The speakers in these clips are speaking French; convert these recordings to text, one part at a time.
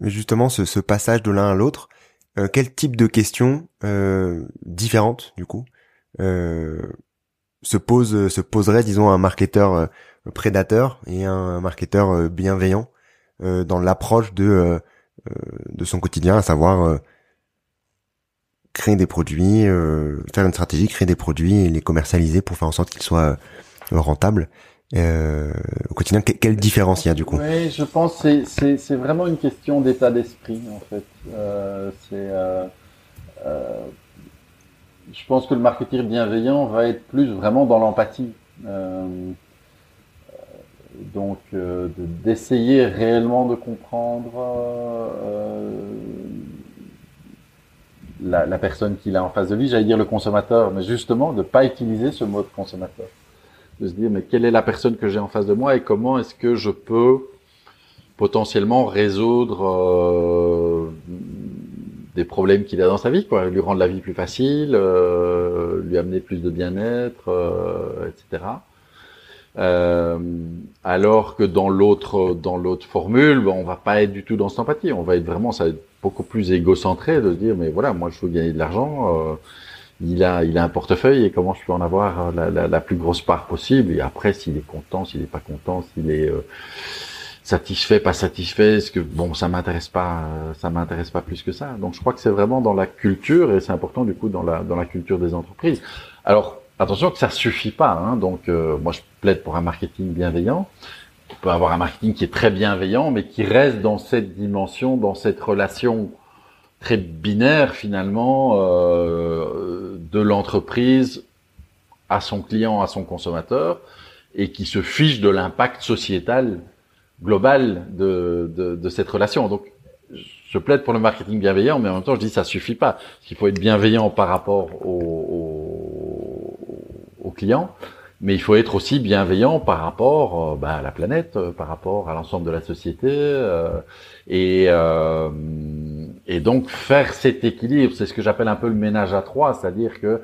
Mais justement, ce, passage de l'un à l'autre, euh, quel type de questions euh, différentes, du coup, euh, se se poserait, disons, un marketeur prédateur et un marketeur bienveillant dans l'approche de de son quotidien, à savoir créer des produits, faire une stratégie, créer des produits et les commercialiser pour faire en sorte qu'ils soient rentables euh, au quotidien. quelle différence il y a du coup? Oui, je pense que c'est vraiment une question d'état d'esprit en fait. Euh, c'est euh, euh, je pense que le marketing bienveillant va être plus vraiment dans l'empathie. Euh, donc d'essayer réellement de comprendre la, la, personne qu'il a en face de lui, j'allais dire le consommateur, mais justement de ne pas utiliser ce mot de consommateur de se dire mais quelle est la personne que j'ai en face de moi et comment est-ce que je peux potentiellement résoudre euh, des problèmes qu'il a dans sa vie, quoi, lui rendre la vie plus facile, euh, lui amener plus de bien-être, euh, etc. Euh, alors que dans l'autre dans l'autre formule, on va pas être du tout dans cette empathie, on va être vraiment ça va être beaucoup plus égocentré de se dire mais voilà moi je veux gagner de l'argent il a, il a un portefeuille et comment je peux en avoir la, la, plus grosse part possible. Et après, s'il est content, s'il n'est pas content, s'il est euh, satisfait, pas satisfait, est-ce que bon, ça m'intéresse pas, ça m'intéresse pas plus que ça. Donc, je crois que c'est vraiment dans la culture et c'est important du coup dans la dans la culture des entreprises. Alors, attention que ça suffit pas. Hein, donc, euh, moi, je plaide pour un marketing bienveillant. On peut avoir un marketing qui est très bienveillant, mais qui reste dans cette dimension, dans cette relation très binaire finalement euh, de l'entreprise à son client, à son consommateur, et qui se fiche de l'impact sociétal global de, de, de, cette relation. Donc, je plaide pour le marketing bienveillant, mais en même temps, je dis ça suffit pas. Il faut être bienveillant par rapport au, au, mais il faut être aussi bienveillant par rapport euh, bah, à la planète, euh, par rapport à l'ensemble de la société, euh, et, euh, et donc faire cet équilibre, c'est ce que j'appelle un peu le ménage à trois, c'est-à-dire que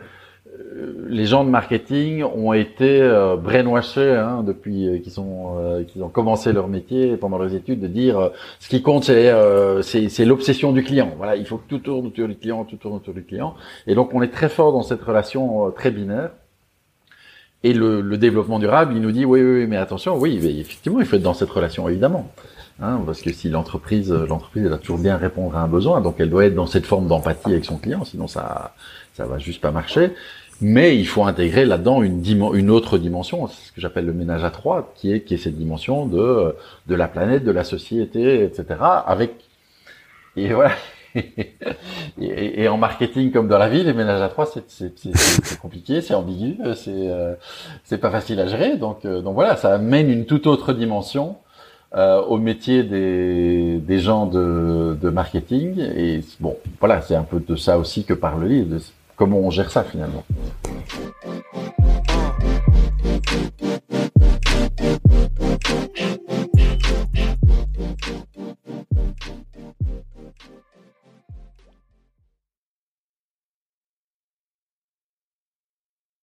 les gens de marketing ont été euh, brainwashés hein, depuis qu'ils sont qu'ils ont commencé leur métier pendant leurs études de dire ce qui compte c'est c'est l'obsession du client. Voilà, il faut que tout tourne autour du client, tout tourne autour du client. Et donc on est très fort dans cette relation très binaire. Et le, le, développement durable, il nous dit oui, oui, mais attention, oui, effectivement, il faut être dans cette relation, évidemment. Hein, parce que si l'entreprise, l'entreprise, elle a toujours bien répondre à un besoin, donc elle doit être dans cette forme d'empathie avec son client, sinon ça, ça va juste pas marcher. Mais il faut intégrer là-dedans une, une autre dimension, ce que j'appelle le ménage à trois, qui est, qui est cette dimension de, de la planète, de la société, etc. Avec et voilà, et, en marketing comme dans la vie, les ménages à trois, c'est compliqué, c'est ambigu, c'est euh, c'est pas facile à gérer. Donc euh, donc voilà, ça amène une toute autre dimension euh, au métier des, des gens de, de marketing. Et bon, voilà, c'est un peu de ça aussi que parle le livre, comment on gère ça finalement.